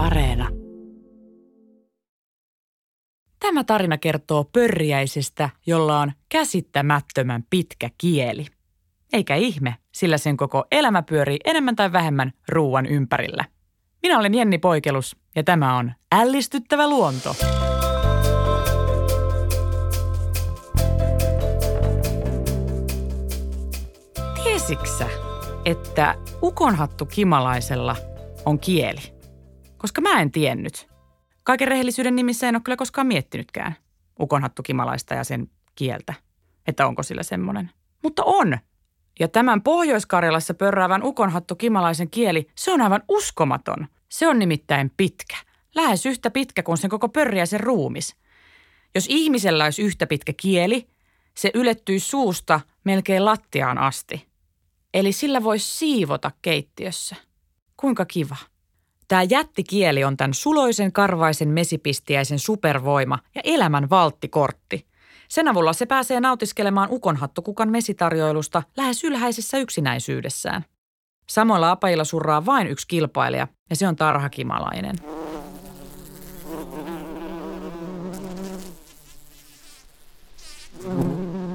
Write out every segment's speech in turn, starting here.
Areena. Tämä tarina kertoo pörjäisestä, jolla on käsittämättömän pitkä kieli. Eikä ihme, sillä sen koko elämä pyörii enemmän tai vähemmän ruuan ympärillä. Minä olen Jenni Poikelus ja tämä on Ällistyttävä luonto. Tiesiksä, että ukonhattu kimalaisella on kieli? Koska mä en tiennyt. Kaiken rehellisyyden nimissä en ole kyllä koskaan miettinytkään ukonhattu kimalaista ja sen kieltä, että onko sillä semmoinen. Mutta on. Ja tämän Pohjois-Karjalassa pörräävän ukonhattu kimalaisen kieli, se on aivan uskomaton. Se on nimittäin pitkä. Lähes yhtä pitkä kuin sen koko pörjäisen ruumis. Jos ihmisellä olisi yhtä pitkä kieli, se ylettyisi suusta melkein lattiaan asti. Eli sillä voisi siivota keittiössä. Kuinka kiva. Tämä jättikieli on tämän suloisen, karvaisen, mesipistiäisen supervoima ja elämän valttikortti. Sen avulla se pääsee nautiskelemaan ukonhattukukan mesitarjoilusta lähes ylhäisessä yksinäisyydessään. Samoilla apajilla surraa vain yksi kilpailija, ja se on tarhakimalainen.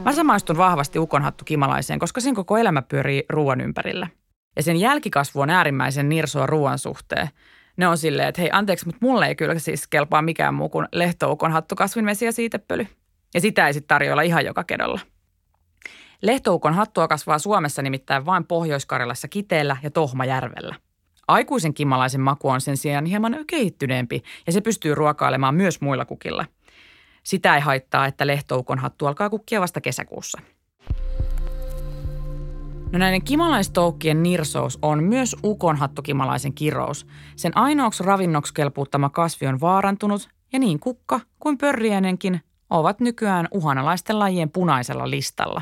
Mä samaistun vahvasti ukonhattu kimalaiseen, koska sen koko elämä pyörii ruoan ympärillä. Ja sen jälkikasvu on äärimmäisen nirsoa ruoan suhteen. Ne on silleen, että hei anteeksi, mutta mulle ei kyllä siis kelpaa mikään muu kuin lehtoukon hattu, kasvinvesi ja siitepöly. Ja sitä ei sitten tarjoilla ihan joka kedolla. Lehtoukon hattua kasvaa Suomessa nimittäin vain Pohjois-Karjalassa Kiteellä ja Tohmajärvellä. Aikuisen kimalaisen maku on sen sijaan hieman kehittyneempi ja se pystyy ruokailemaan myös muilla kukilla. Sitä ei haittaa, että lehtoukon hattu alkaa kukkia vasta kesäkuussa. No näiden kimalaistoukkien nirsous on myös ukonhattukimalaisen kirous. Sen ainoaksi ravinnoksi kelpuuttama kasvi on vaarantunut ja niin kukka kuin pörriäinenkin ovat nykyään uhanalaisten lajien punaisella listalla.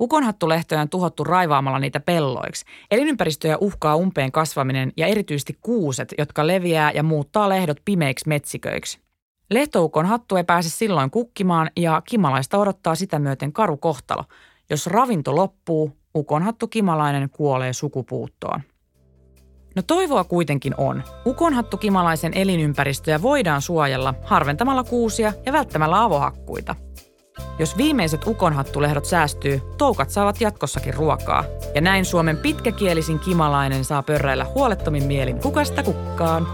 Ukonhattulehtoja on tuhottu raivaamalla niitä pelloiksi. Elinympäristöjä uhkaa umpeen kasvaminen ja erityisesti kuuset, jotka leviää ja muuttaa lehdot pimeiksi metsiköiksi. Lehtoukon hattu ei pääse silloin kukkimaan ja kimalaista odottaa sitä myöten karu kohtalo. Jos ravinto loppuu, ukonhattu kimalainen kuolee sukupuuttoon. No toivoa kuitenkin on. Ukonhattu kimalaisen elinympäristöjä voidaan suojella harventamalla kuusia ja välttämällä avohakkuita. Jos viimeiset ukonhattulehdot säästyy, toukat saavat jatkossakin ruokaa. Ja näin Suomen pitkäkielisin kimalainen saa pörräillä huolettomin mielin kukasta kukkaan.